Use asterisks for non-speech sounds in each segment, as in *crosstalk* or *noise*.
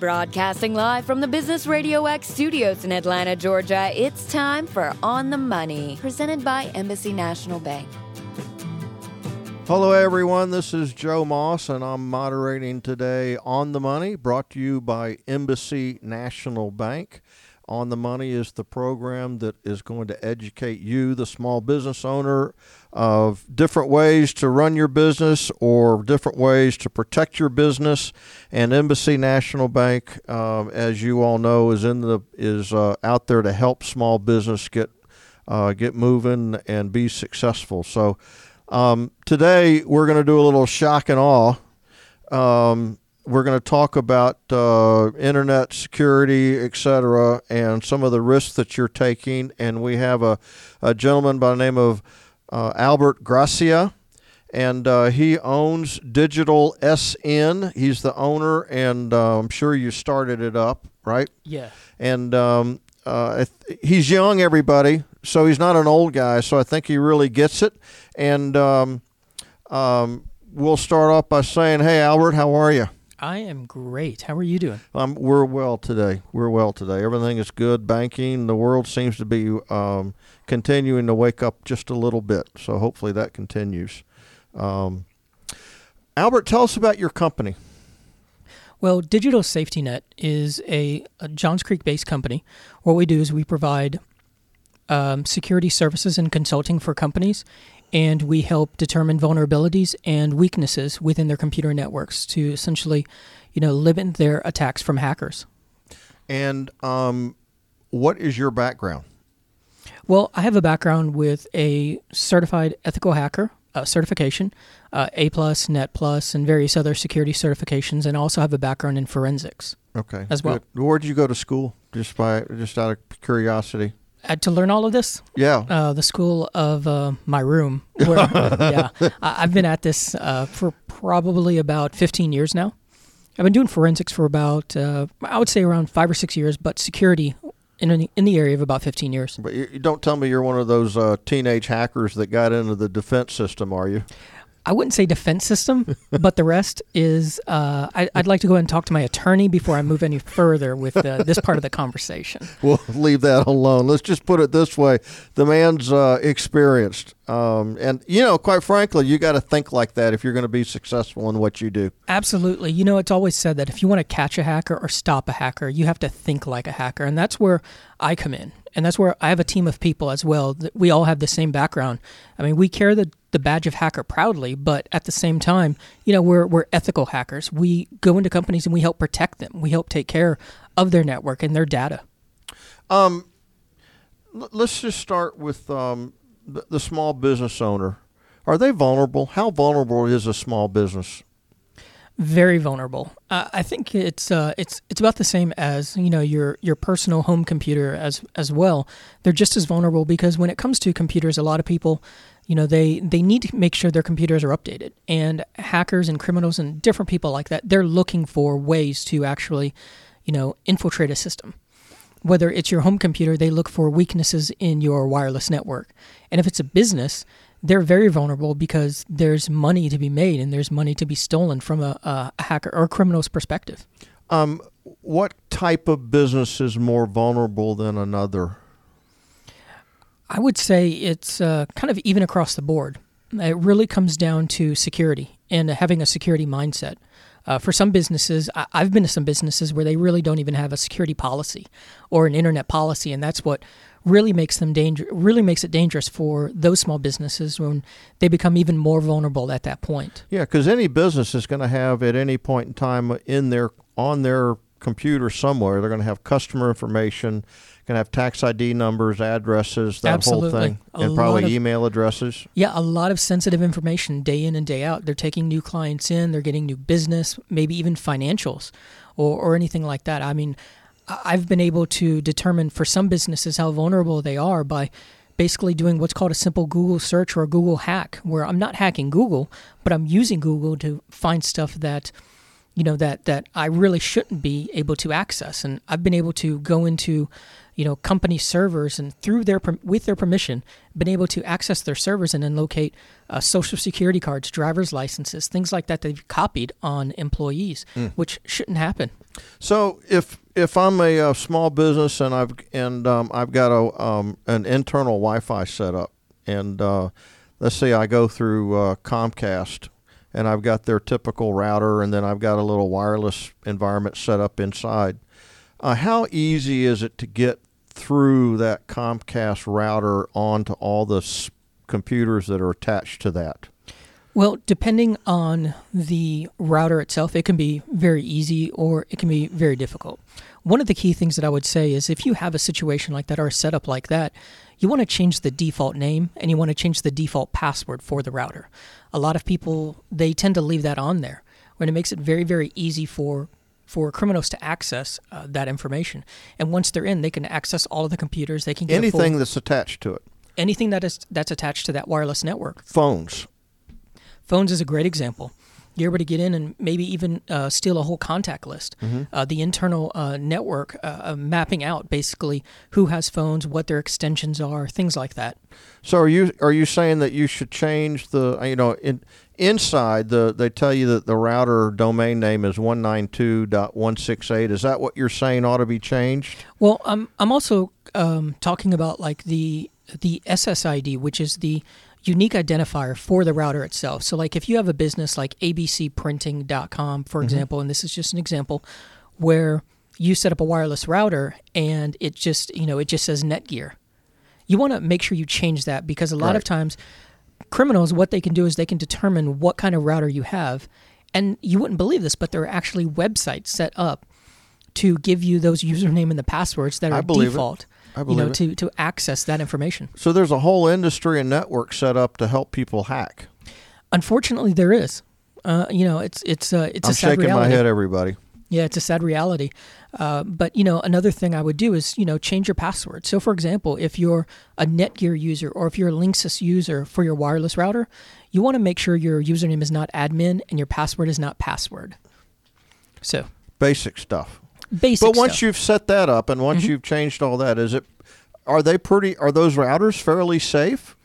Broadcasting live from the Business Radio X studios in Atlanta, Georgia, it's time for On the Money, presented by Embassy National Bank. Hello, everyone. This is Joe Moss, and I'm moderating today On the Money, brought to you by Embassy National Bank. On the Money is the program that is going to educate you, the small business owner, of different ways to run your business or different ways to protect your business. And Embassy National Bank, um, as you all know, is in the is uh, out there to help small business get uh, get moving and be successful. So um, today we're going to do a little shock and awe. Um, we're going to talk about uh, internet security, et cetera, and some of the risks that you're taking. And we have a, a gentleman by the name of uh, Albert Gracia, and uh, he owns Digital SN. He's the owner, and uh, I'm sure you started it up, right? Yeah. And um, uh, he's young, everybody, so he's not an old guy. So I think he really gets it. And um, um, we'll start off by saying, "Hey, Albert, how are you?" I am great. How are you doing? Um, we're well today. We're well today. Everything is good. Banking, the world seems to be um, continuing to wake up just a little bit. So hopefully that continues. Um, Albert, tell us about your company. Well, Digital Safety Net is a, a Johns Creek based company. What we do is we provide um, security services and consulting for companies and we help determine vulnerabilities and weaknesses within their computer networks to essentially, you know, limit their attacks from hackers. And um, what is your background? Well, I have a background with a certified ethical hacker uh, certification, uh, A plus, Net plus, and various other security certifications, and also have a background in forensics. Okay, as well. Good. Where did you go to school? Just by just out of curiosity. Uh, to learn all of this? Yeah. Uh, the school of uh, my room. *laughs* Where, yeah. I, have been at this uh, for probably about 15 years now. I've been doing forensics for about, uh, I would say around five or six years, but security in, in the area of about 15 years. But you, don't tell me you're one of those uh, teenage hackers that got into the defense system, are you? I wouldn't say defense system, *laughs* but the rest is. Uh, I, would like to go ahead and talk to my attorney before I move any further with uh, this part of the conversation. *laughs* We'll leave that alone. Let's just put it this way: the man's uh, experienced, um, and you know, quite frankly, you got to think like that if you're going to be successful in what you do. Absolutely. You know, it's always said that if you want to catch a hacker or stop a hacker, you have to think like a hacker, and that's where I come in and that's where I have a team of people as well. We all have the same background. I mean, we carry the, the badge of hacker proudly, but at the same time, you know, we're we're ethical hackers. We go into companies and we help protect them. We help take care of their network and their data. Um, let's just start with um, the, small business owner. Are they vulnerable? How vulnerable is a small business? very vulnerable. Uh, I think it's uh, it's it's about the same as you know your your personal home computer as as well. They're just as vulnerable because when it comes to computers, a lot of people, you know, they they need to make sure their computers are updated. And hackers and criminals and different people like that, they're looking for ways to actually, you know, infiltrate a system. Whether it's your home computer, they look for weaknesses in your wireless network. And if it's a business, they're very vulnerable because there's money to be made and there's money to be stolen from a, a hacker or a criminal's perspective. Um, what type of business is more vulnerable than another? I would say it's uh, kind of even across the board. It really comes down to security and having a security mindset. Uh, for some businesses, I- have been to some businesses where they really don't even have a security policy or an internet policy, and that's what really makes them danger really makes it dangerous for those small businesses when they become even more vulnerable at that point. Yeah, because any business is going to have at any point in time in their on their computer somewhere, they're going to have customer information, going to have tax ID numbers, addresses, that Absolutely. whole thing, a and probably of, email addresses. Yeah, a lot of sensitive information day in and day out. They're taking new clients in, they're getting new business, maybe even financials or, or anything like that. I mean, I've been able to determine for some businesses how vulnerable they are by basically doing what's called a simple Google search or a Google hack, where I'm not hacking Google, but I'm using Google to find stuff that you know that that I really shouldn't be able to access. And I've been able to go into you know company servers and through their with their permission been able to access their servers and then locate uh, social security cards driver's licenses things like that they've copied on employees mm. which shouldn't happen So if if I'm a, uh small business and I've and um, I've got a um, an internal Wi-Fi set up, and uh, let's say I go through uh, Comcast, and I've got their typical router, and then I've got a little wireless environment set up inside. Uh, how easy is it to get through that Comcast router onto all the s- computers that are attached to that? Well, depending on the router itself, it can be very easy or it can be very difficult. One of the key things that I would say is if you have a situation like that or a setup like that, you want to change the default name and you want to change the default password for the router. A lot of people they tend to leave that on there, when it makes it very very easy for for criminals to access uh, that information. And once they're in, they can access all of the computers. They can get a full- Anything that's attached to it, anything that is that's attached to that wireless network. phones. Phones is a great example. You're able to get in and maybe even uh, steal a whole contact list. Uh, the internal uh, network uh, uh, mapping out basically who has phones, what their extensions are, things like that. So are you are you saying that you should change the you know in inside the they tell you that the router domain name is 192.168 is that what you're saying ought to be changed? Well, I'm I'm also um, talking about like the the SSID, which is the unique identifier for the router itself. So, like if you have a business like abcprinting.com, for mm-hmm. example, and this is just an example where you set up a wireless router and it just you know it just says Netgear. You want to make sure you change that because a lot of times criminals what they can do is they can determine what kind of router you have and you wouldn't believe this but there are actually websites set up to give you those username and the passwords that are believe it. You know it. to to access that information So there's a whole industry and network set up to help people hack. unfortunately there is uh, you know it's it's uh, it's I'm a sad shaking reality my head everybody. Yeah, it's a sad reality. Uh, but you know, another thing I would do is you know change your password. So, for example, if you're a Netgear user or if you're a Linksys user for your wireless router, you want to make sure your username is not admin and your password is not password. So, Basic stuff. Basic. But once stuff. you've set that up and once Mm-hmm. you've changed all that is it are they pretty are those routers fairly safe?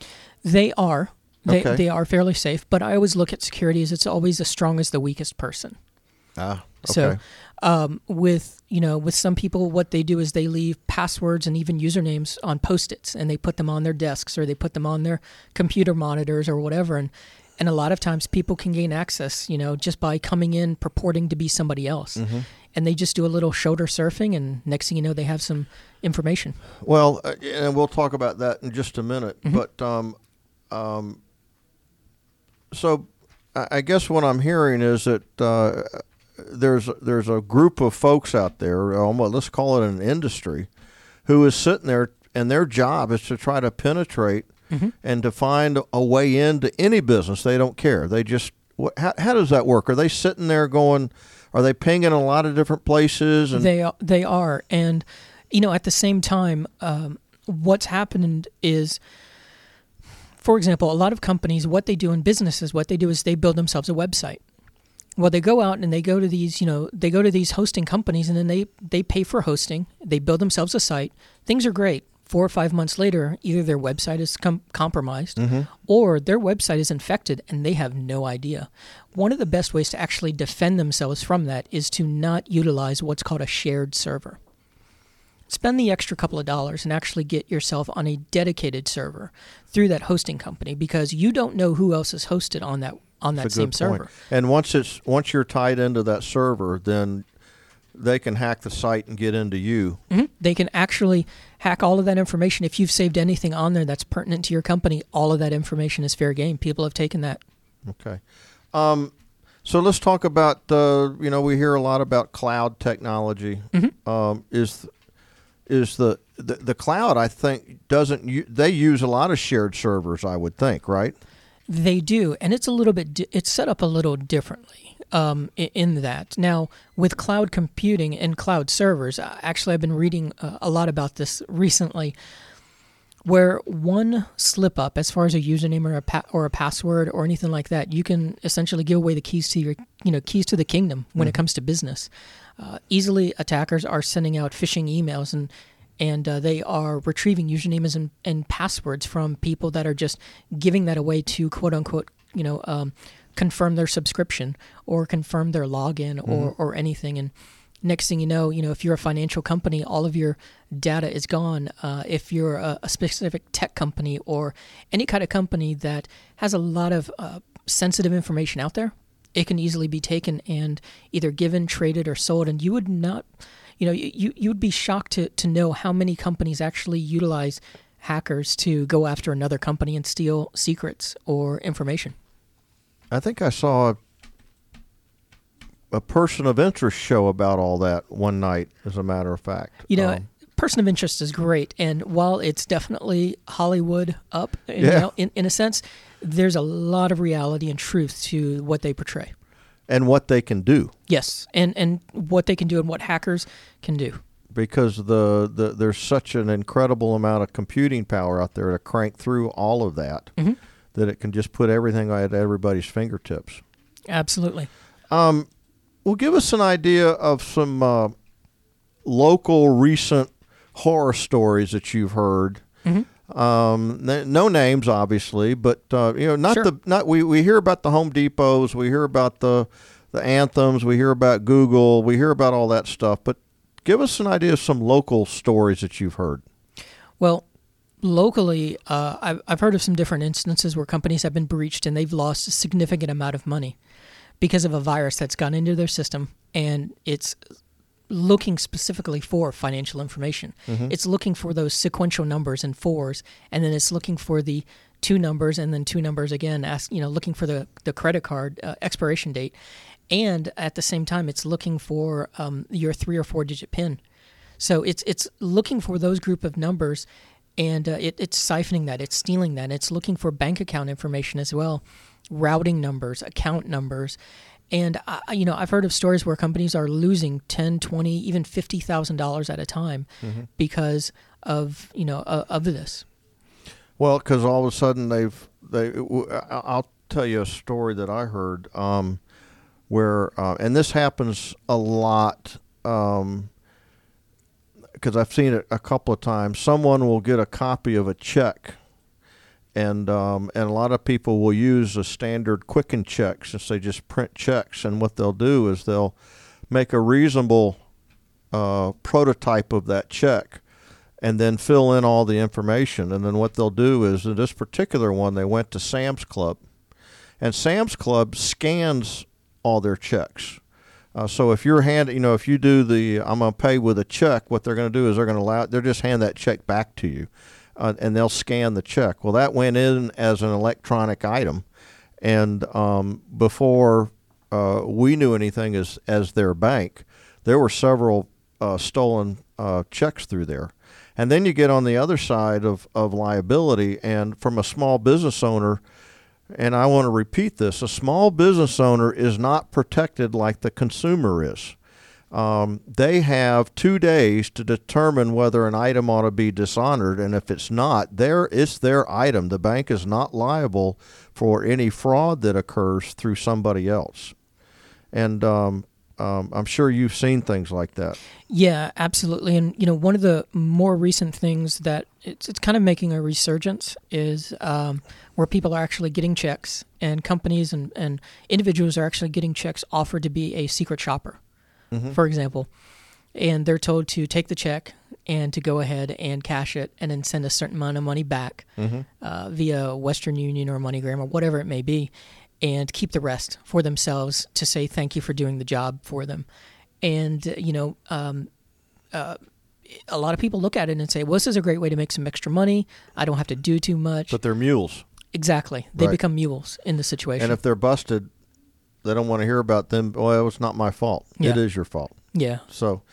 they are they Okay. they are fairly safe. But I always look at security as it's always the strongest, the weakest person. Ah, okay. So, um, with you know, with some people, what they do is they leave passwords and even usernames on post-its, and they put them on their desks or they put them on their computer monitors or whatever. And and a lot of times, people can gain access, you know, just by coming in purporting to be somebody else, Mm-hmm. And they just do a little shoulder surfing, and next thing you know, they have some information. Well, uh, and we'll talk about that in just a minute. Mm-hmm. But um, um, so I I guess what I'm hearing is that uh, there's there's a group of folks out there, almost let's call it an industry, who is sitting there, and their job is to try to penetrate Mm-hmm. and to find a way into any business. They don't care. They just what, how, how does that work? Are they sitting there going? Are they pinging in a lot of different places? And They are, they are, and you know, at the same time, um, what's happened is, for example, a lot of companies, what they do in businesses, what they do is they build themselves a website. Well, they go out and they go to these, you know, they go to these hosting companies, and then they they pay for hosting. They build themselves a site. Things are great. Four or five months later, either their website is com- compromised, mm-hmm. or their website is infected, and they have no idea. One of the best ways to actually defend themselves from that is to not utilize what's called a shared server spend the extra couple of dollars and actually get yourself on a dedicated server through that hosting company because you don't know who else is hosted on that on that That's same server. And once it's once you're tied into that server, then they can hack the site and get into you. Mhm. They can actually hack all of that information. If you've saved anything on there that's pertinent to your company, all of that information is fair game. People have taken that. Okay. Um, so let's talk about uh, you know we hear a lot about cloud technology. Mm-hmm. Um, is is the, the the cloud? I think doesn't u- they use a lot of shared servers? I would think, right? They do, and it's a little bit. Di- it's set up a little differently um, in that. Now, with cloud computing and cloud servers, uh, actually, I've been reading uh, a lot about this recently. Where one slip up, as far as a username or a pa- or a password or anything like that, you can essentially give away the keys to your, you know, keys to the kingdom when it comes to business. Uh, easily, attackers are sending out phishing emails and and uh, they are retrieving usernames and, and passwords from people that are just giving that away to quote unquote, you know, um, confirm their subscription or confirm their login or, or anything. And next thing you know, you know, if you're a financial company, all of your data is gone. Uh, if you're a, a, specific tech company or any kind of company that has a lot of uh, sensitive information out there, it can easily be taken and either given, traded, or sold. And you would not, you know, you, you would be shocked to, to know how many companies actually utilize hackers to go after another company and steal secrets or information. I think I saw a, a person of interest show about all that one night, as a matter of fact. You know, um, person of interest is great. And while it's definitely Hollywood up, yeah. you know, in, in a sense, there's a lot of reality and truth to what they portray. And what they can do. Yes, and, and what they can do and what hackers can do. Because the, the there's such an incredible amount of computing power out there to crank through all of that mm-hmm. That it can just put everything at everybody's fingertips. Absolutely. Um, well, give us an idea of some uh, local recent horror stories that you've heard. Mm-hmm. Um, no names, obviously, but uh, you know, not sure. the not we, we hear about the Home Depots, we hear about the the anthems, we hear about Google, we hear about all that stuff. But give us an idea of some local stories that you've heard. Well, locally, uh, I've I've heard of some different instances where companies have been breached and they've lost a significant amount of money because of a virus that's gone into their system and it's looking specifically for financial information. Mm-hmm. It's looking for those sequential numbers and fours, and then it's looking for the two numbers and then two numbers again. Ask you know looking for the the credit card uh, expiration date, and at the same time it's looking for um, your three or four digit pin. So it's it's looking for those group of numbers, and uh, it, it's siphoning that. It's stealing that. It's looking for bank account information as well, routing numbers, account numbers and I, you know, I've heard of stories where companies are losing 10, 20, even fifty thousand dollars at a time mm-hmm. because of you know uh, of this. Well, because all of a sudden they've they. I'll tell you a story that I heard um, where, uh, and this happens a lot. Um, because I've seen it a couple of times. Someone will get a copy of a check and um, and a lot of people will use a standard Quicken check since they just print checks. And what they'll do is they'll make a reasonable uh, prototype of that check, and then fill in all the information. And then what they'll do is in this particular one, they went to Sam's Club, and Sam's Club scans all their checks. Uh, so if you're hand, you know, if you do the I'm gonna pay with a check, what they're gonna do is they're gonna allow, they're just hand that check back to you uh, and they'll scan the check. Well, that went in as an electronic item, and um, before uh, we knew anything as as their bank, there were several uh, stolen uh, checks through there. And then you get on the other side of, of liability, and from a small business owner, and I want to repeat this a small business owner is not protected like the consumer is um, they have two days to determine whether an item ought to be dishonored, and if it's not, there it's their item. The bank is not liable for any fraud that occurs through somebody else, and um, um, I'm sure you've seen things like that. Yeah, absolutely. And you know, one of the more recent things that it's it's kind of making a resurgence is um, where people are actually getting checks, and companies and, and individuals are actually getting checks offered to be a secret shopper mm-hmm. for example, and they're told to take the check and to go ahead and cash it and then send a certain amount of money back mm-hmm. uh, via Western Union or MoneyGram or whatever it may be, and keep the rest for themselves to say thank you for doing the job for them. And, you know, um, uh, a lot of people look at it and say, well, this is a great way to make some extra money. I don't have to do too much. But they're mules. Exactly. They right. become mules in the situation. And if they're busted, they don't want to hear about them. Well, it's not my fault. Yeah. It is your fault. Yeah. So,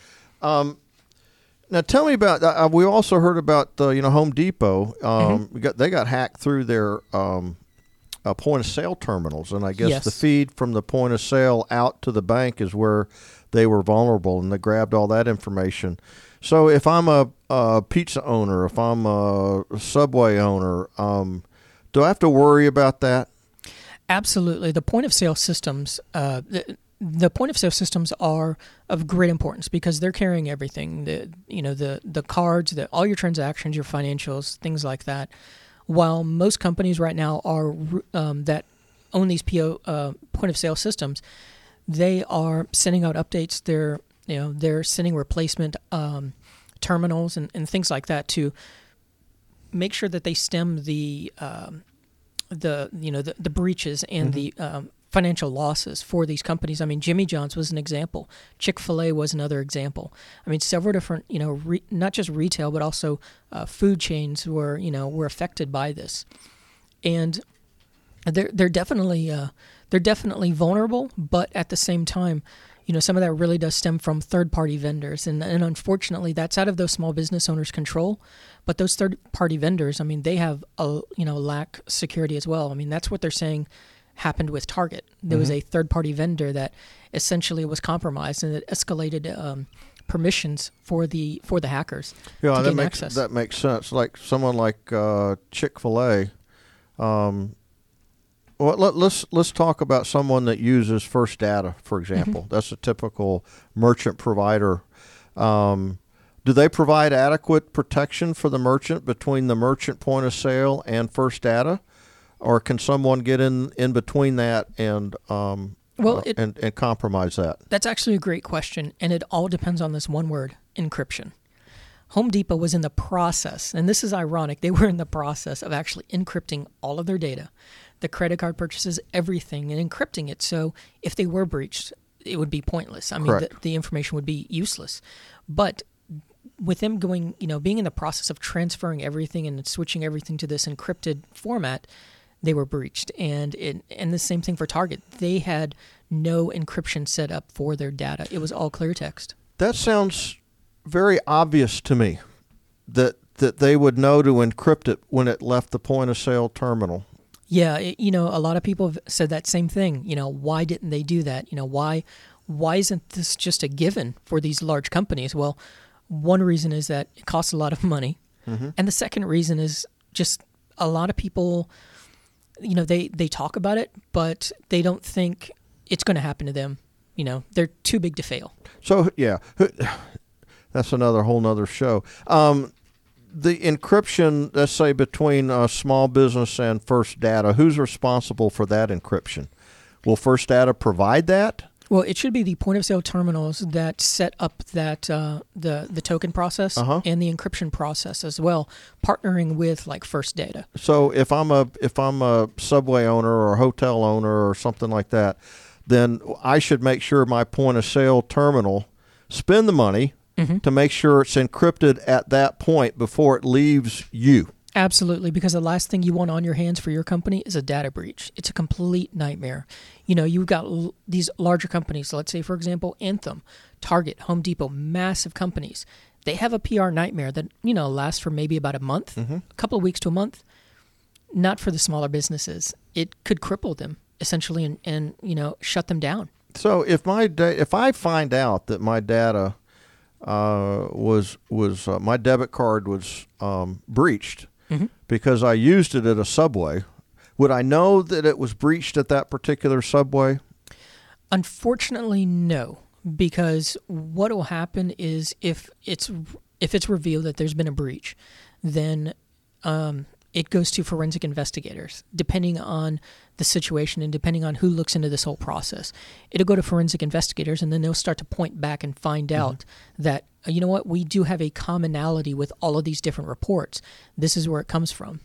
um, now tell me about. Uh, we also heard about uh, you know Home Depot. Um, mm-hmm. got, they got hacked through their um, uh, point of sale terminals, and I guess yes. the feed from the point of sale out to the bank is where they were vulnerable, and they grabbed all that information. So if I'm a, a pizza owner, if I'm a Subway owner, um, do I have to worry about that? Absolutely. The point of sale systems, uh, the, the point of sale systems are of great importance because they're carrying everything. The you know the the cards, the all your transactions, your financials, things like that. While most companies right now are um, that own these PO uh, point of sale systems, they are sending out updates. They're You know, they're sending replacement um, terminals and, and things like that to make sure that they stem the um, the you know the, the breaches and the um, financial losses for these companies. I mean, Jimmy John's was an example. Chick Fil A was another example. I mean, several different you know re- not just retail but also uh, food chains were you know were affected by this, and they're they're definitely uh, they're definitely vulnerable, but at the same time, you know, some of that really does stem from third party vendors. And, and unfortunately, that's out of those small business owners' control. But those third party vendors, I mean, they have, a, you know, lack security as well. I mean, that's what they're saying happened with Target. There was a third party vendor that essentially was compromised and it escalated um, permissions for the for the hackers Yeah, that makes access. that makes sense. Like someone like uh, Chick Fil A. Um, well, let, let's let's talk about someone that uses First Data, for Mm-hmm. example. That's a typical merchant provider. Um, do they provide adequate protection for the merchant between the merchant point of sale and First Data, or can someone get in in between that and um, Well, uh, it- and and compromise that? That's actually a great question, and it all depends on this one word encryption. Home Depot was in the process, and this is ironic, they were in the process of actually encrypting all of their data, the credit card purchases, everything, and encrypting it. So if they were breached, it would be pointless. I mean, the, the information would be useless. But with them going, you know, being in the process of transferring everything and switching everything to this encrypted format, they were breached. And it, and the same thing for Target. They had no encryption set up for their data. It was all clear text. That sounds very obvious to me that that they would know to encrypt it when it left the point of sale terminal. Yeah, it, you know, a lot of people have said that same thing. You know, why didn't they do that? You know, why why isn't this just a given for these large companies? Well, one reason is that it costs a lot of money, mm-hmm. and the second reason is just a lot of people. You know, they they talk about it, but they don't think it's going to happen to them. You know, they're too big to fail. So yeah, that's another whole nother show. Um, the encryption, let's say between uh, small business and First Data, who's responsible for that encryption? Will First Data provide that? Well, it should be the point of sale terminals that set up that uh, the the token process Uh-huh. and the encryption process as well, partnering with like First Data. So if I'm a if I'm a subway owner or a hotel owner or something like that, then I should make sure my point of sale terminal spend the money to make sure it's encrypted at that point before it leaves you. Absolutely, because the last thing you want on your hands for your company is a data breach. It's a complete nightmare. You know, you've got l- these larger companies, let's say, for example, Anthem, Target, Home Depot, massive companies. They have a PR nightmare that, you know, lasts for maybe about a month, a couple of weeks to a month. Not for the smaller businesses. It could cripple them essentially and, and you know, shut them down. So if my da- if I find out that my data uh, was was uh, my debit card was um, breached because I used it at a subway, would I know that it was breached at that particular subway? Unfortunately, no, because what will happen is if it's if it's revealed that there's been a breach, then um, it goes to forensic investigators, depending on the situation and depending on who looks into this whole process. It'll go to forensic investigators, and then they'll start to point back and find out that uh, you know what we do have a commonality with all of these different reports. This is where it comes from,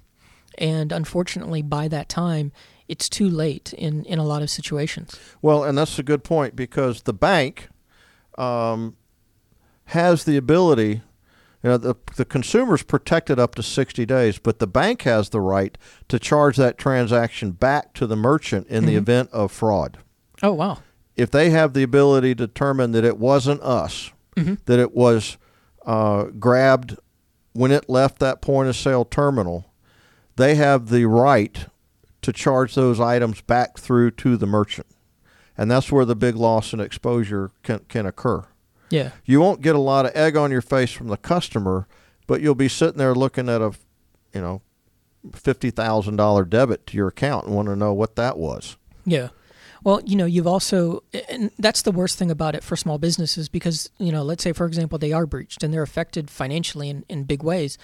and unfortunately, by that time, it's too late in in a lot of situations. Well, and that's a good point because the bank um, has the ability. You know, the the consumer's protected up to sixty days, but the bank has the right to charge that transaction back to the merchant in the event of fraud. Oh wow. If they have the ability to determine that it wasn't us, that it was uh, grabbed when it left that point of sale terminal, they have the right to charge those items back through to the merchant. And that's where the big loss and exposure can, can occur. Yeah. You won't get a lot of egg on your face from the customer, but you'll be sitting there looking at a, you know, fifty thousand dollar debit to your account and want to know what that was. Yeah. Well, you know, you've also, and that's the worst thing about it for small businesses because, you know, let's say, for example, they are breached and they're affected financially in, in big ways.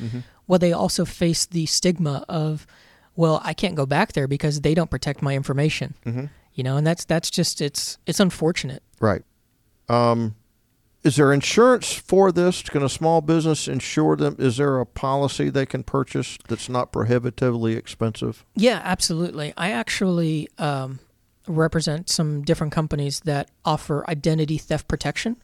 Well, they also face the stigma of, well, I can't go back there because they don't protect my information. You know, and that's that's just it's it's unfortunate. Right. Um, is there insurance for this? Can a small business insure them? Is there a policy they can purchase that's not prohibitively expensive? Yeah, absolutely. I actually um, represent some different companies that offer identity theft protection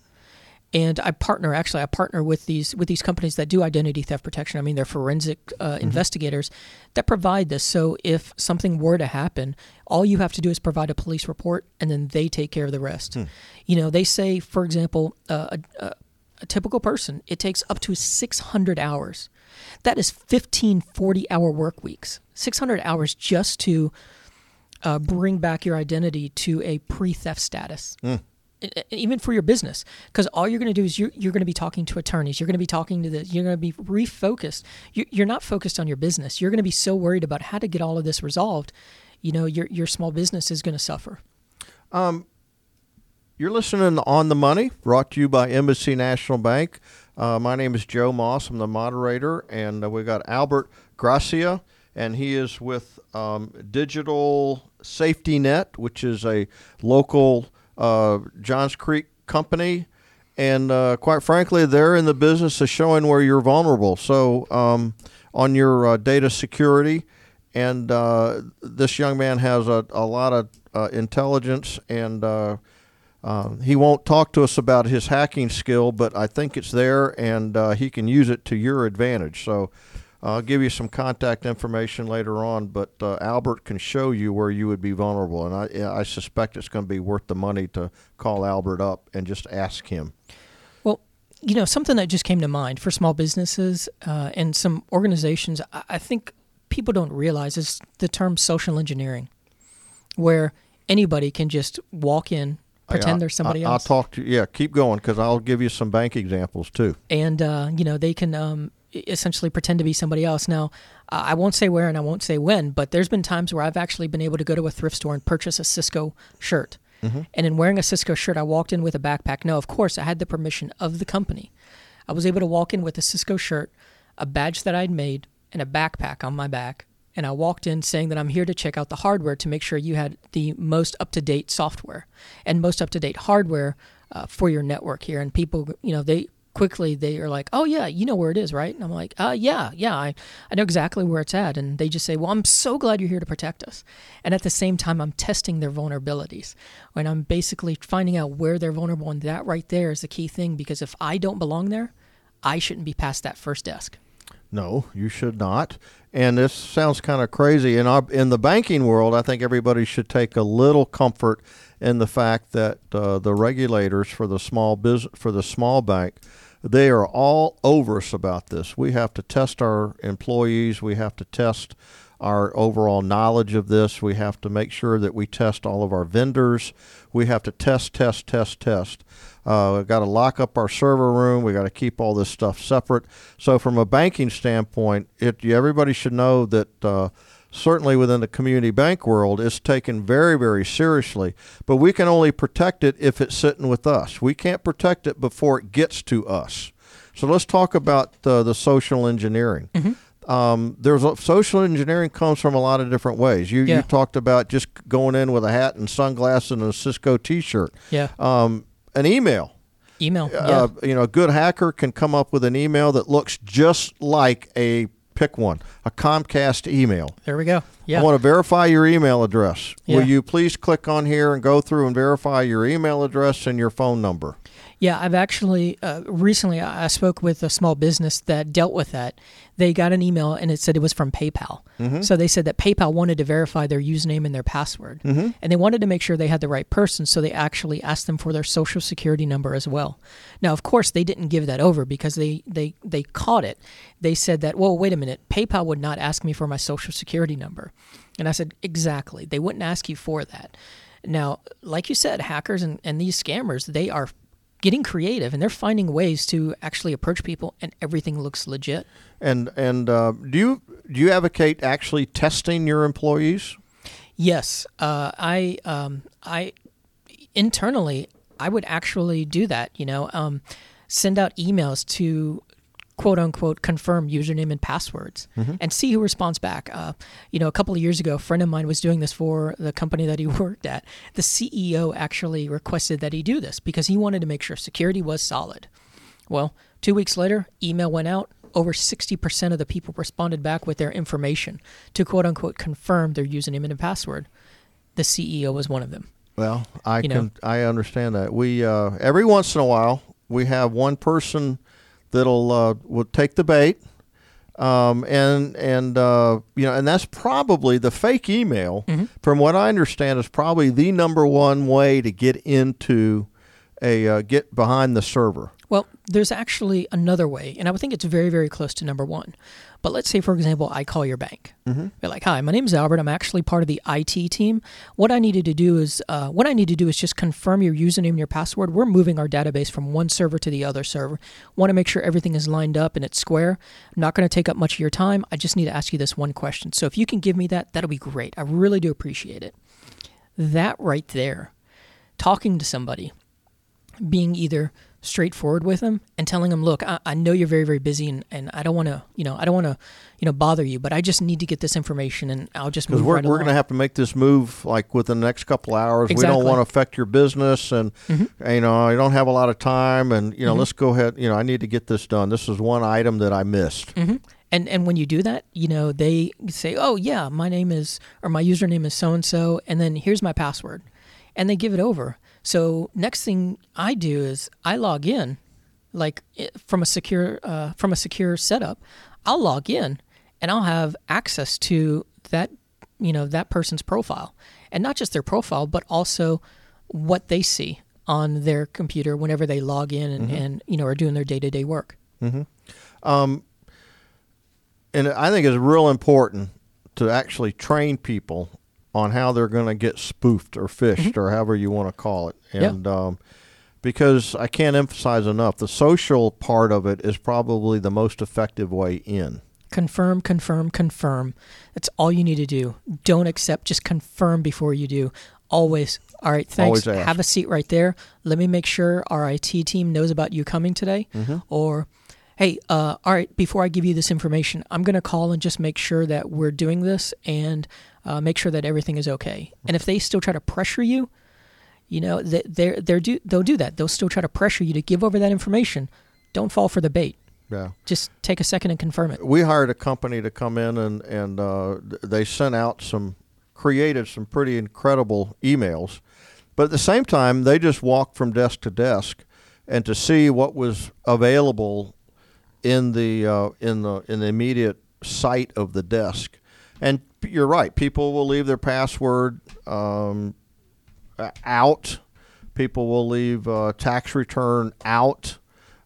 and I partner actually I partner with these with these companies that do identity theft protection. I mean, they're forensic uh, mm-hmm. investigators that provide this. So if something were to happen, all you have to do is provide a police report, and then they take care of the rest. Hmm. You know, they say, for example, uh, a, a typical person it takes up to 600 hours. That is 15 40 hour work weeks. 600 hours just to uh, bring back your identity to a pre theft status. Hmm even for your business because all you're going to do is you're, you're going to be talking to attorneys you're going to be talking to the you're going to be refocused. You're not focused on your business. You're going to be so worried about how to get all of this resolved you know your your small business is going to suffer. Um, you're listening on the money brought to you by embassy national bank. Uh, my name is joe moss. I'm the moderator and uh, we got albert gracia and he is with um, digital safety net which is a local Johns Creek company, and uh, quite frankly, they're in the business of showing where you're vulnerable. So um, on your uh, data security, and uh, this young man has a, a lot of uh, intelligence and. Uh, he won't talk to us about his hacking skill, but I think it's there, and he can use it to your advantage. So, I'll give you some contact information later on, but uh, Albert can show you where you would be vulnerable, and I, I suspect it's going to be worth the money to call Albert up and just ask him. Well, you know, something that just came to mind for small businesses uh, and some organizations, I think people don't realize is the term social engineering, where anybody can just walk in, pretend I, they're somebody I, else. I'll talk to you. Yeah, keep going because I'll give you some bank examples too. And uh, you know, they can um, essentially pretend to be somebody else. Now, uh, I won't say where and I won't say when, but there's been times where I've actually been able to go to a thrift store and purchase a Cisco shirt. Mm-hmm. And in wearing a Cisco shirt, I walked in with a backpack. No, of course, I had the permission of the company. I was able to walk in with a Cisco shirt, a badge that I'd made, and a backpack on my back. And I walked in saying that I'm here to check out the hardware to make sure you had the most up to date software and most up to date hardware uh, for your network here. And people, you know, they quickly they are like, "Oh yeah, you know where it is, right?" And I'm like, "Uh yeah, yeah, I I know exactly where it's at." And they just say, "Well, I'm so glad you're here to protect us." And at the same time, I'm testing their vulnerabilities. And I'm basically finding out where they're vulnerable and that right there is the key thing because if I don't belong there, I shouldn't be past that first desk. No, you should not. And this sounds kind of crazy. In our in the banking world, I think everybody should take a little comfort in the fact that uh, the regulators for the small business for the small bank they are all over us about this. We have to test our employees. We have to test our overall knowledge of this. We have to make sure that we test all of our vendors. We have to test, test, test, test. Uh, we've got to lock up our server room. We've got to keep all this stuff separate. So, from a banking standpoint, it everybody should know that. Uh, certainly within the community bank world, is taken very, very seriously. But we can only protect it if it's sitting with us. We can't protect it before it gets to us. So let's talk about uh, the social engineering. Mm-hmm. Um, there's a, social engineering comes from a lot of different ways. You, yeah. you talked about just going in with a hat and sunglasses and a Cisco T-shirt. Yeah. Um, an email. Email. Uh, yeah. You know, a good hacker can come up with an email that looks just like a pick one. A Comcast email. There we go. Yeah. I want to verify your email address. Yeah. Will you please click on here and go through and verify your email address and your phone number? Yeah, I've actually uh, recently I spoke with a small business that dealt with that. They got an email and it said it was from PayPal. Mm-hmm. So they said that PayPal wanted to verify their username and their password, mm-hmm. and they wanted to make sure they had the right person. So they actually asked them for their social security number as well. Now, of course, they didn't give that over because they they they caught it. They said that, well, wait a minute, PayPal would not ask me for my social security number, and I said exactly, they wouldn't ask you for that. Now, like you said, hackers and, and these scammers, they are getting creative and they're finding ways to actually approach people and everything looks legit. And and uh, do you do you advocate actually testing your employees? Yes, uh, I um, I internally I would actually do that. You know, um, send out emails to quote unquote confirm username and passwords and see who responds back. Uh, you know, a couple of years ago, a friend of mine was doing this for the company that he *laughs* worked at. The CEO actually requested that he do this because he wanted to make sure security was solid. Well, two weeks later, email went out. Over 60% of the people responded back with their information to quote unquote confirm their username and password. The CEO was one of them. Well, I You know. can I understand that. We uh, every once in a while we have one person that'll uh, will take the bait, um, and and uh, you know, and that's probably the fake email. Mm-hmm. From what I understand, is probably the number one way to get into a uh, get behind the server. Well, there's actually another way, and I would think it's very, very close to number one. But let's say, for example, I call your bank. Mm-hmm. You're like, "Hi, my name is Albert. I'm actually part of the IT team. What I needed to do is, uh, what I need to do is just confirm your username and your password. We're moving our database from one server to the other server. Want to make sure everything is lined up and it's square. I'm not going to take up much of your time. I just need to ask you this one question. So if you can give me that, that'll be great. I really do appreciate it. That right there, talking to somebody being either straightforward with them and telling them, look, I, I know you're very, very busy and, and I don't want to, you know, I don't want to, you know, bother you, but I just need to get this information and I'll just move we're, right we're going to have to make this move like within the next couple hours. We Exactly. Mm-hmm. don't want to affect your business, and you know I don't have a lot of time, and you know let's go ahead. You know I need to get this done. This is one item that I missed. And and when you do that, you know, they say, "Oh yeah, my name is or my username is so and so, and then here's my password," and they give it over. So next thing I do is I log in, like eh, from a secure uh, from a secure setup. I'll log in, and I'll have access to that you know that person's profile, and not just their profile, but also what they see on their computer whenever they log in and, mm-hmm. and you know are doing their day to day work. Mm-hmm. Um, and I think it's real important to actually train people on how they're going to get spoofed or phished or however you want to call it. Mm-hmm. Yeah. And um, because I can't emphasize enough, the social part of it is probably the most effective way in. Confirm, confirm, confirm. That's all you need to do. Don't accept, just confirm before you do. Always. All right, thanks. Have a seat right there. Let me make sure our IT team knows about you coming today. Mm-hmm. Or, hey, uh, all right, before I give you this information, I'm going to call and just make sure that we're doing this and uh, make sure that everything is okay. And if they still try to pressure you, you know, they, they're, they're do, they'll do that. They'll still try to pressure you to give over that information. Don't fall for the bait. Yeah. Just take a second and confirm it. we hired a company to come in and and uh, they sent out some created some pretty incredible emails but at the same time they just walked from desk to desk and to see what was available in the uh, in the in the immediate sight of the desk and you're right people will leave their password um, out people will leave uh, tax return out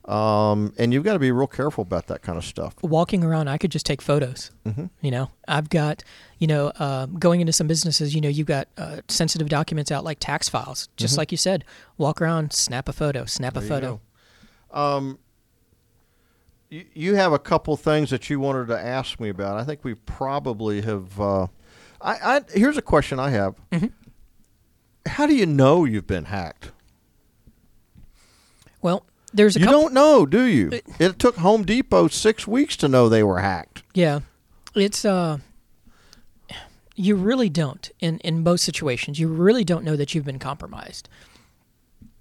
um, and you've got to be real careful about that kind of stuff walking around, I could just take photos. Mm-hmm. You know, I've got, you know, uh, going into some businesses, you know, you've got uh, sensitive documents out like tax files. Just like you said, walk around, snap a photo, snap a Mm-hmm. There you photo. Um, you, you have a couple things that you wanted to ask me about. I think we probably have. Uh, I, I here's a question I have. Mm-hmm. How do you know you've been hacked? Well, there's a You couple. don't know, do you? It took Home Depot six weeks to know they were hacked. Yeah, it's uh, you really don't in in most situations. You really don't know that you've been compromised.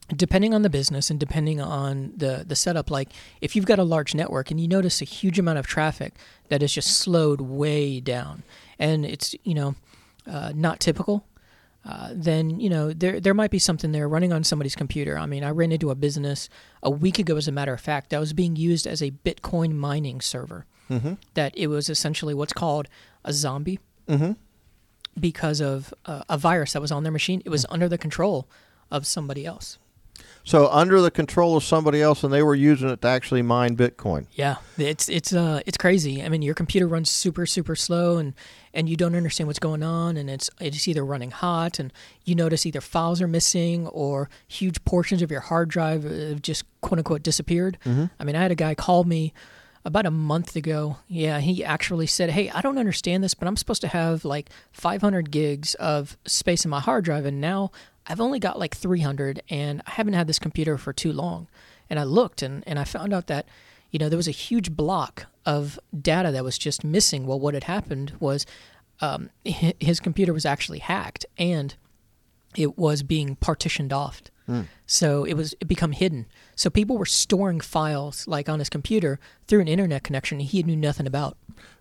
Depending on the business and depending on the the setup, like if you've got a large network and you notice a huge amount of traffic that is just slowed way down, and it's you know uh, not typical, uh, then you know there there might be something there running on somebody's computer. I mean, I ran into a business a week ago, as a matter of fact, that was being used as a Bitcoin mining server. Mm-hmm. That it was essentially what's called a zombie Mm-hmm. because of uh, a virus that was on their machine. It was under the control of somebody else. So under the control of somebody else, and they were using it to actually mine Bitcoin. Yeah, it's it's uh it's crazy. I mean, your computer runs super super slow, and and you don't understand what's going on, and it's it's either running hot, and you notice either files are missing or huge portions of your hard drive have just quote unquote disappeared. I mean, I had a guy call me about a month ago. Yeah, he actually said, "Hey, I don't understand this, but I'm supposed to have like 500 gigs of space in my hard drive, and now I've only got like 300, and I haven't had this computer for too long." And I looked, and and I found out that you know, there was a huge block of data that was just missing. Well, what had happened was um, his computer was actually hacked and it was being partitioned off. So it was it become hidden. So people were storing files like on his computer through an internet connection he knew nothing about.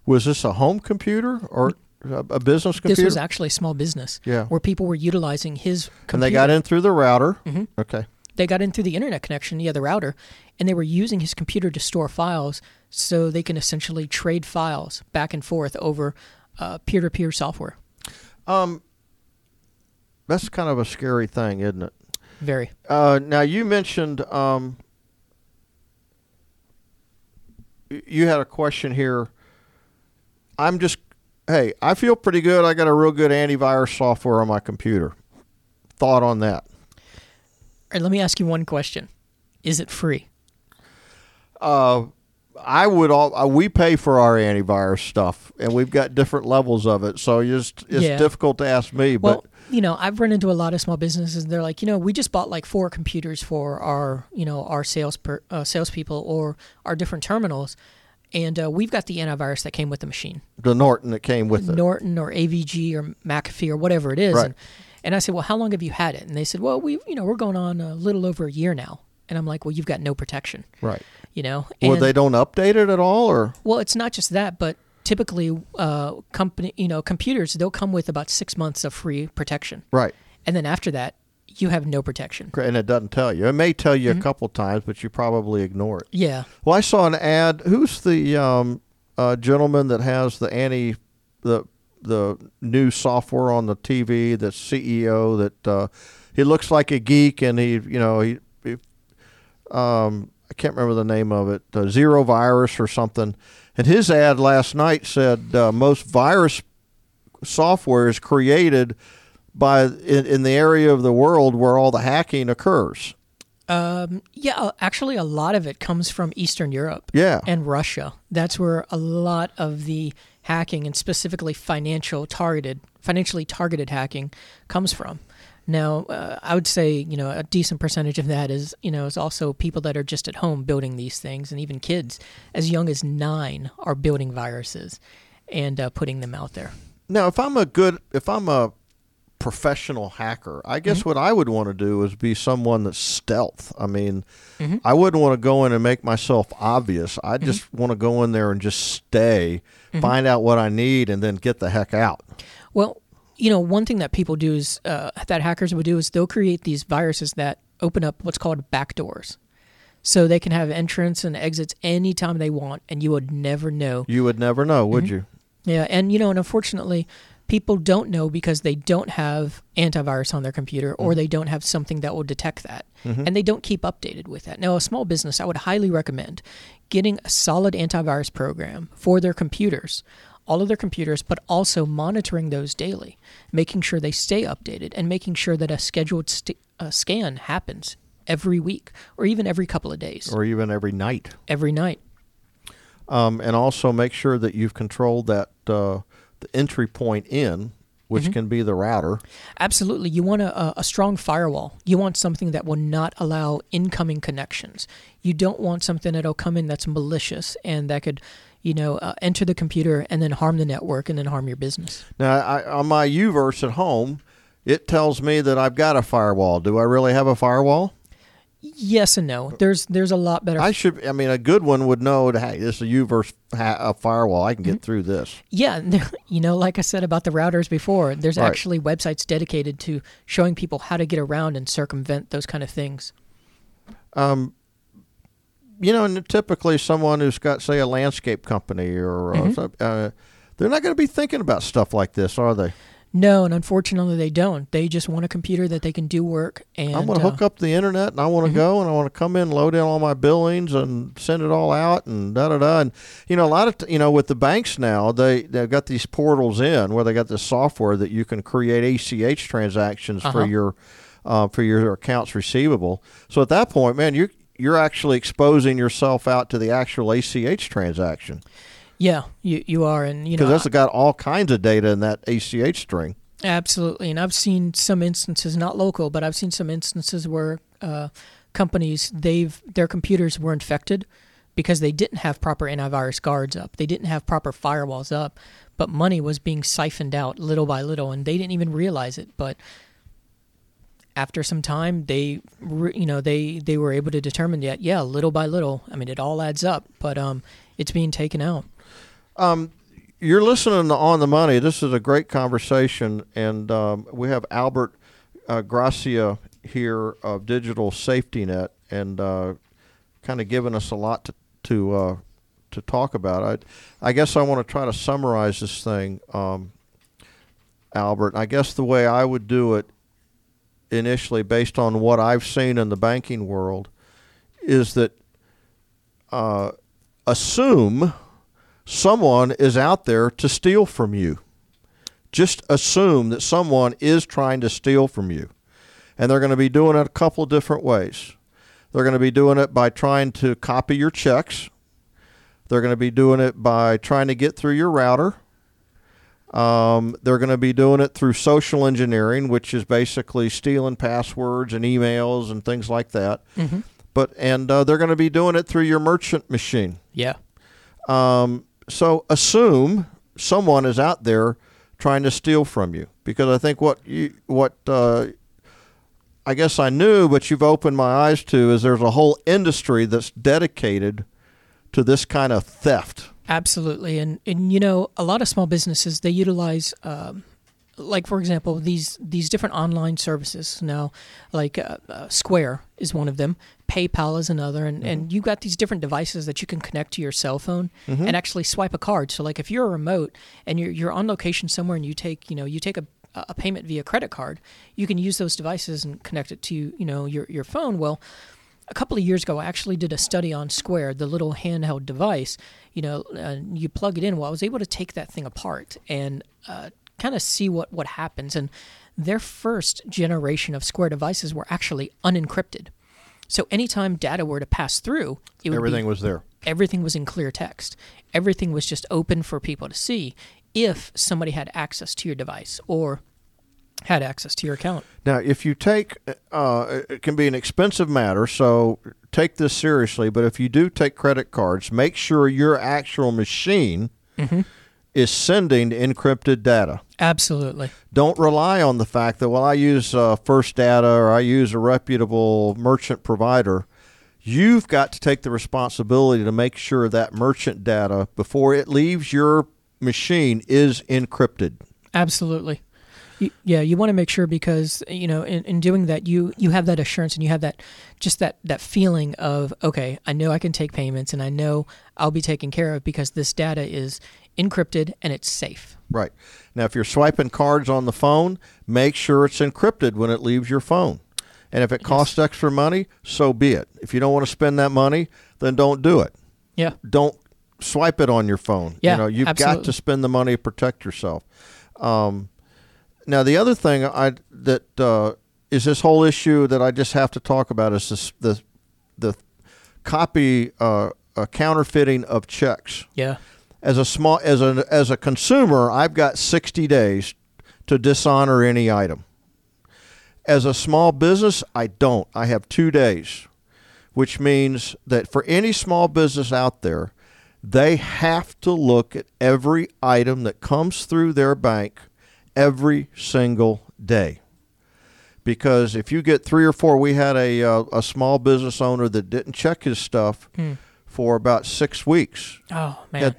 Was this a home computer or a, business computer? This was actually a small business Yeah. where people were utilizing his computer. and they got in through the router. Mm-hmm. Okay. they got in through the internet connection, yeah, the router, and they were using his computer to store files so they can essentially trade files back and forth over uh, peer-to-peer software. Um, that's kind of a scary thing, isn't it? Very. Uh, now you mentioned um, you had a question here. I'm just hey, I feel pretty good. I got a real good antivirus software on my computer. Thought on that? All right, let me ask you one question: Is it free? Uh, I would all uh, we pay for our antivirus stuff, and we've got different levels of it. So it's it's Yeah. difficult to ask me, Well, but you know, I've run into a lot of small businesses. And they're like, you know, we just bought like four computers for our, you know, our sales per, uh, salespeople or our different terminals, and uh, we've got the antivirus that came with the machine. the Norton that came with it. Norton or AVG or McAfee or whatever it is. Right. And, and I said, well, how long have you had it? And they said, well, we, you know, we're going on a little over a year now. And I'm like, well, you've got no protection, Right. you know. Well, they don't update it at all, or well, it's not just that, but typically, uh, company, you know, computers they'll come with about six months of free protection, right. and then after that, you have no protection. And it doesn't tell you. It may tell you Mm-hmm. a couple times, but you probably ignore it. Yeah. Well, I saw an ad. Who's the um, uh, gentleman that has the anti the the new software on the TV? The CEO that uh, he looks like a geek, and he you know he, he um, I can't remember the name of it. Uh, Zero Virus or something. And his ad last night said uh, most virus software is created by in, in the area of the world where all the hacking occurs. Um, yeah, uh, actually, a lot of it comes from Eastern Europe. Yeah. and Russia. That's where a lot of the hacking and specifically financial targeted, financially targeted hacking comes from. Now, uh, I would say you know a decent percentage of that is you know is also people that are just at home building these things, and even kids as young as nine are building viruses and uh, putting them out there. Now, if I'm a good, if I'm a professional hacker, I guess mm-hmm. what I would want to do is be someone that's stealth. I mean, mm-hmm. I wouldn't want to go in and make myself obvious. I mm-hmm. just want to go in there and just stay, find out what I need, and then get the heck out. Well, you know, one thing that people do is uh, that hackers would do is they'll create these viruses that open up what's called backdoors. So they can have entrance and exits anytime they want, and you would never know. You would never know, would you? Yeah, and you know, and unfortunately, people don't know because they don't have antivirus on their computer or they don't have something that will detect that. And they don't keep updated with that. Now, a small business, I would highly recommend getting a solid antivirus program for their computers, all of their computers, but also monitoring those daily, making sure they stay updated and making sure that a scheduled st- uh, scan happens every week or even every couple of days, Or even every night. every night. Um, and also make sure that you've controlled that uh, the entry point in, which can be the router. Absolutely. You want a, a- a strong firewall. You want something that will not allow incoming connections. You don't want something that'll come in that's malicious and that could, you know, uh, enter the computer and then harm the network and then harm your business. Now, I, on my UVerse at home, it tells me that I've got a firewall. Do I really have a firewall? Yes and no. There's there's a lot better. I should. I mean, a good one would know that hey, this is a UVerse ha- a firewall. I can get through this. yeah, *laughs* you know, like I said about the routers before, there's Right. actually websites dedicated to showing people how to get around and circumvent those kind of things. Um, you know, and typically someone who's got, say, a landscape company or uh, some- uh, they're not going to be thinking about stuff like this, are they? No, and unfortunately they don't. They just want a computer that they can do work and I'm going to uh, hook up the internet and I want to go and I want to come in, load in all my billings and send it all out and da da da. And you know, a lot of t- you know with the banks now, they they've got these portals in where they got this software that you can create ACH transactions for Uh-huh. your uh, for your accounts receivable. So at that point, man, you you're actually exposing yourself out to the actual ACH transaction Yeah, you you are, and you know, because that's got all kinds of data in that ACH string. absolutely. And I've seen some instances, not local, but I've seen some instances where uh, companies they've their computers were infected because they didn't have proper antivirus guards up. They didn't have proper firewalls up, but money was being siphoned out little by little and they didn't even realize it. But after some time they you know they they were able to determine that yeah little by little i mean it all adds up but um it's being taken out um you're listening on the money. This is a great conversation and um, we have albert uh, gracia here of digital safety net and uh, kind of giving us a lot to to uh, to talk about. I i guess i want to try to summarize this thing um, albert. I guess the way i would do it initially, based on what I've seen in the banking world, is that uh, assume someone is out there to steal from you. Just assume that someone is trying to steal from you. And they're going to be doing it a couple of different ways. They're going to be doing it by trying to copy your checks. They're going to be doing it by trying to get through your router. Um, they're going to be doing it through social engineering, which is basically stealing passwords and emails and things like that. Mm-hmm. But and uh, they're going to be doing it through your merchant machine. Yeah. Um, so assume someone is out there trying to steal from you because I think what you what uh, I guess I knew, but you've opened my eyes to is there's a whole industry that's dedicated to this kind of theft. Absolutely, and and you know a lot of small businesses they utilize. Um, like for example, these these different online services now, like uh, uh, Square is one of them, PayPal is another, and, mm-hmm. and you've got these different devices that you can connect to your cell phone mm-hmm. and actually swipe a card. So like if you're a remote and you're you're on location somewhere and you take you know you take a a payment via credit card, you can use those devices and connect it to you know your your phone. Well, a couple of years ago, I actually did a study on Square, the little handheld device. You know, uh, you plug it in. Well, I was able to take that thing apart and uh, kind of see what what happens. And their first generation of Square devices were actually unencrypted. So anytime data were to pass through, everything be, was there. Everything was in clear text. Everything was just open for people to see if somebody had access to your device or had access to your account. Now, if you take, uh, it can be an expensive matter, so take this seriously. But if you do take credit cards, make sure your actual machine mm-hmm. Is sending encrypted data. Absolutely. Don't rely on the fact that, well, I use uh, First Data or I use a reputable merchant provider. You've got to take the responsibility to make sure that merchant data, before it leaves your machine, is encrypted. Absolutely yeah, you want to make sure because you know in, in doing that you you have that assurance and you have that just that that feeling of okay, I know I can take payments and I know I'll be taken care of because this data is encrypted and it's safe. Right. Now if you're swiping cards on the phone, make sure it's encrypted when it leaves your phone. And if it costs yes. extra money, so be it. If you don't want to spend that money, then don't do it. Yeah. Don't swipe it on your phone. Yeah, you know, you've absolutely. got to spend the money to protect yourself. Um, now, the other thing I that uh, is this whole issue that I just have to talk about is this the the copy uh, counterfeiting of checks. Yeah. As a small as a as a consumer, I've got 60 days to dishonor any item. As a small business, I don't. I have 2 days, which means that for any small business out there, they have to look at every item that comes through their bank every single day. Because if you get three or four, we had a uh, a small business owner that didn't check his stuff hmm. for about six weeks. Oh man! Had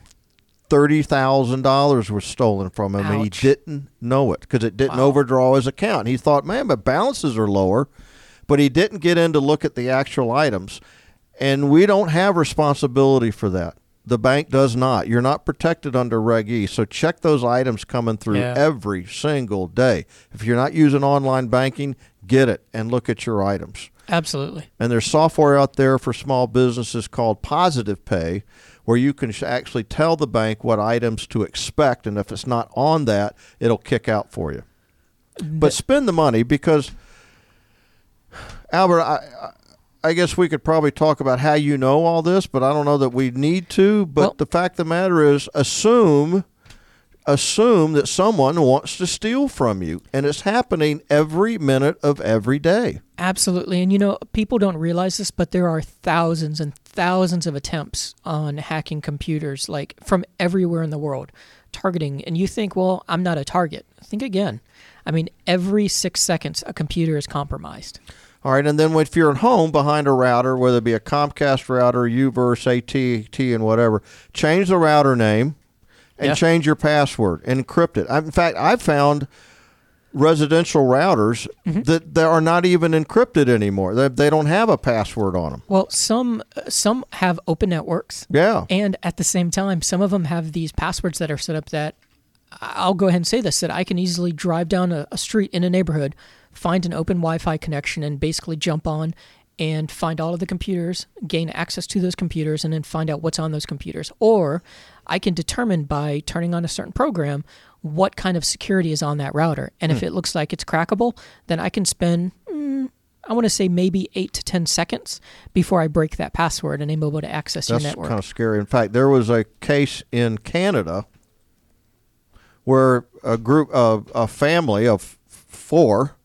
thirty thousand dollars was stolen from him, Ouch. and he didn't know it because it didn't wow. overdraw his account. He thought, man, my balances are lower, but he didn't get in to look at the actual items, and we don't have responsibility for that. The bank does not. You're not protected under Reg E. So check those items coming through yeah. every single day. If you're not using online banking, get it and look at your items. Absolutely. And there's software out there for small businesses called Positive Pay where you can actually tell the bank what items to expect and if it's not on that, it'll kick out for you. But spend the money because Albert, I, I guess we could probably talk about how you know all this, but I don't know that we need to. But well, the fact of the matter is, assume assume that someone wants to steal from you, and it's happening every minute of every day. Absolutely. And you know, people don't realize this, but there are thousands and thousands of attempts on hacking computers, like from everywhere in the world, targeting. And you think, well, I'm not a target. Think again. I mean, every six seconds, a computer is compromised. All right, and then if you're at home behind a router, whether it be a Comcast router, UVerse, AT, and whatever, change the router name and Yeah. change your password, encrypt it. I- In fact, I've found residential routers that that are not even encrypted anymore. They, they don't have a password on them. Well, some uh, some have open networks, Yeah. and at the same time, some of them have these passwords that are set up that I'll go ahead and say this that I can easily drive down a, a street in a neighborhood, find an open Wi-Fi connection, and basically jump on and find all of the computers, gain access to those computers, and then find out what's on those computers. Or I can determine by turning on a certain program what kind of security is on that router, and if it looks like it's crackable, then I can spend. mm, I want to say maybe eight to ten seconds before I break that password and I'm able to access That's your network. That's kind of scary. In fact, there was a case in Canada where a group of a family of four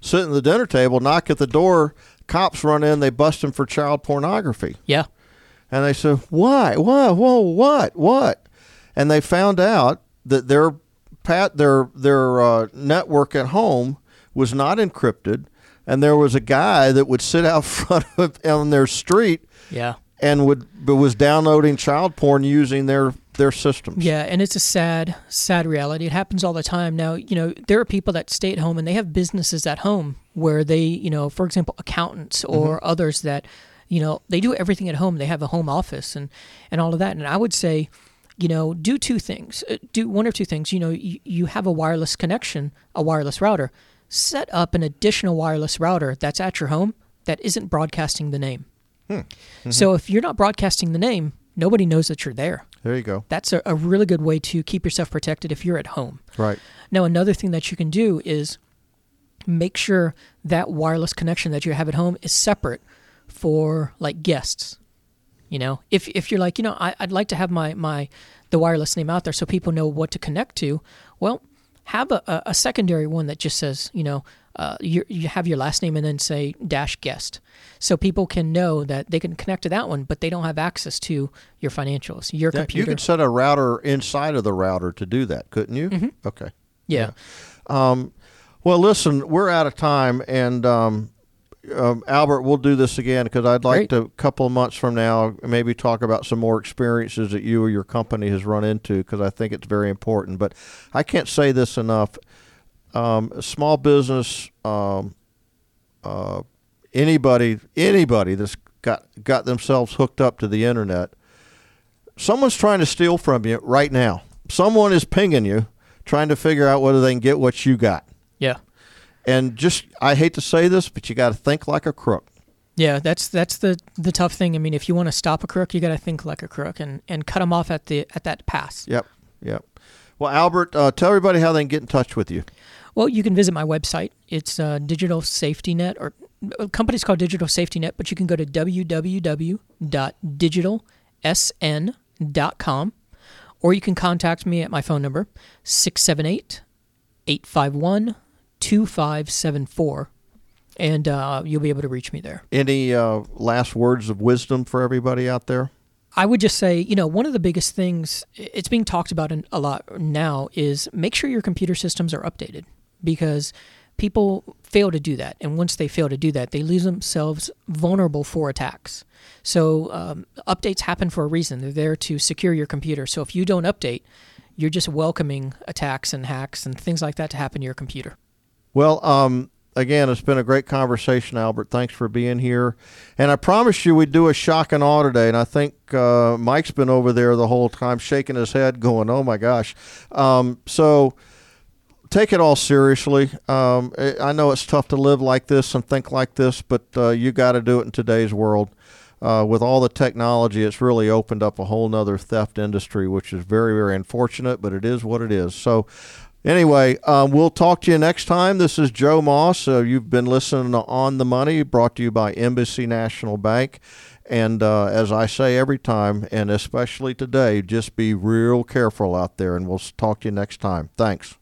sitting at the dinner table, knock at the door, cops run in, they bust them for child pornography. yeah, And they said, "Why? Why? Whoa! What? What?" And they found out that their pat their their uh, network at home was not encrypted, and there was a guy that would sit out *laughs* front of on their street yeah. and would but was downloading child porn using their their systems. Yeah, and it's a sad, sad reality. It happens all the time. Now, you know, there are people that stay at home and they have businesses at home where they, you know, for example, accountants or others that, you know, they do everything at home. They have a home office and and all of that. And I would say, you know, do two things. Uh, Do one or two things. You know, you, you have a wireless connection, a wireless router. Set up an additional wireless router that's at your home that isn't broadcasting the name. So if you're not broadcasting the name, nobody knows that you're there There you go. that's a, a really good way to keep yourself protected if you're at home. Right. Now, another thing that you can do is make sure that wireless connection that you have at home is separate for like guests. You know, if if you're like, you know, I, I'd like to have my my the wireless name out there so people know what to connect to. Well, have a, a, a secondary one that just says, you know, uh, you you have your last name and then say dash guest, so people can know that they can connect to that one, but they don't have access to your financials, your That- you computer. could set a router inside of the router to do that, couldn't you? Mm-hmm. Okay. yeah. Um, well, listen, we're out of time, and um, um, Albert, we'll do this again because I'd like Great. to, a couple of months from now, maybe talk about some more experiences that you or your company has run into because I think it's very important. But I can't say this enough. Um, small business, um, uh, anybody, anybody that's got got themselves hooked up to the internet, someone's trying to steal from you right now. Someone is pinging you, trying to figure out whether they can get what you got. And just, I hate to say this, but you got to think like a crook. Yeah, that's that's the the tough thing. I mean, if you want to stop a crook, you got to think like a crook and and cut them off at the at that pass. Yep, yep. Well, Albert, uh, tell everybody how they can get in touch with you. Well, you can visit my website. It's uh, Digital Safety Net, or uh, company's called Digital Safety Net, but you can go to www.digitalsn.com, or you can contact me at my phone number 678 851 2574, and uh, you'll be able to reach me there. Any uh, last words of wisdom for everybody out there? I would just say, you know, one of the biggest things it's being talked about in, a lot now is make sure your computer systems are updated because people fail to do that, and once they fail to do that, they leave themselves vulnerable for attacks. So um, updates happen for a reason; they're there to secure your computer. So if you don't update, you're just welcoming attacks and hacks and things like that to happen to your computer. Well, um, again, it's been a great conversation, Albert. Thanks for being here. And I promised you we'd do a shock and awe today. And I think uh, Mike's been over there the whole time shaking his head, going, oh my gosh. Um, so take it all seriously. Um, I know it's tough to live like this and think like this, but uh, you got to do it in today's world. Uh, with all the technology, it's really opened up a whole nother theft industry, which is very, very unfortunate, but it is what it is. So, Anyway, um, we'll talk to you next time. This is Joe Moss. Uh, you've been listening to On the Money, brought to you by Embassy National Bank. And uh, as I say every time, and especially today, just be real careful out there. And we'll talk to you next time. Thanks.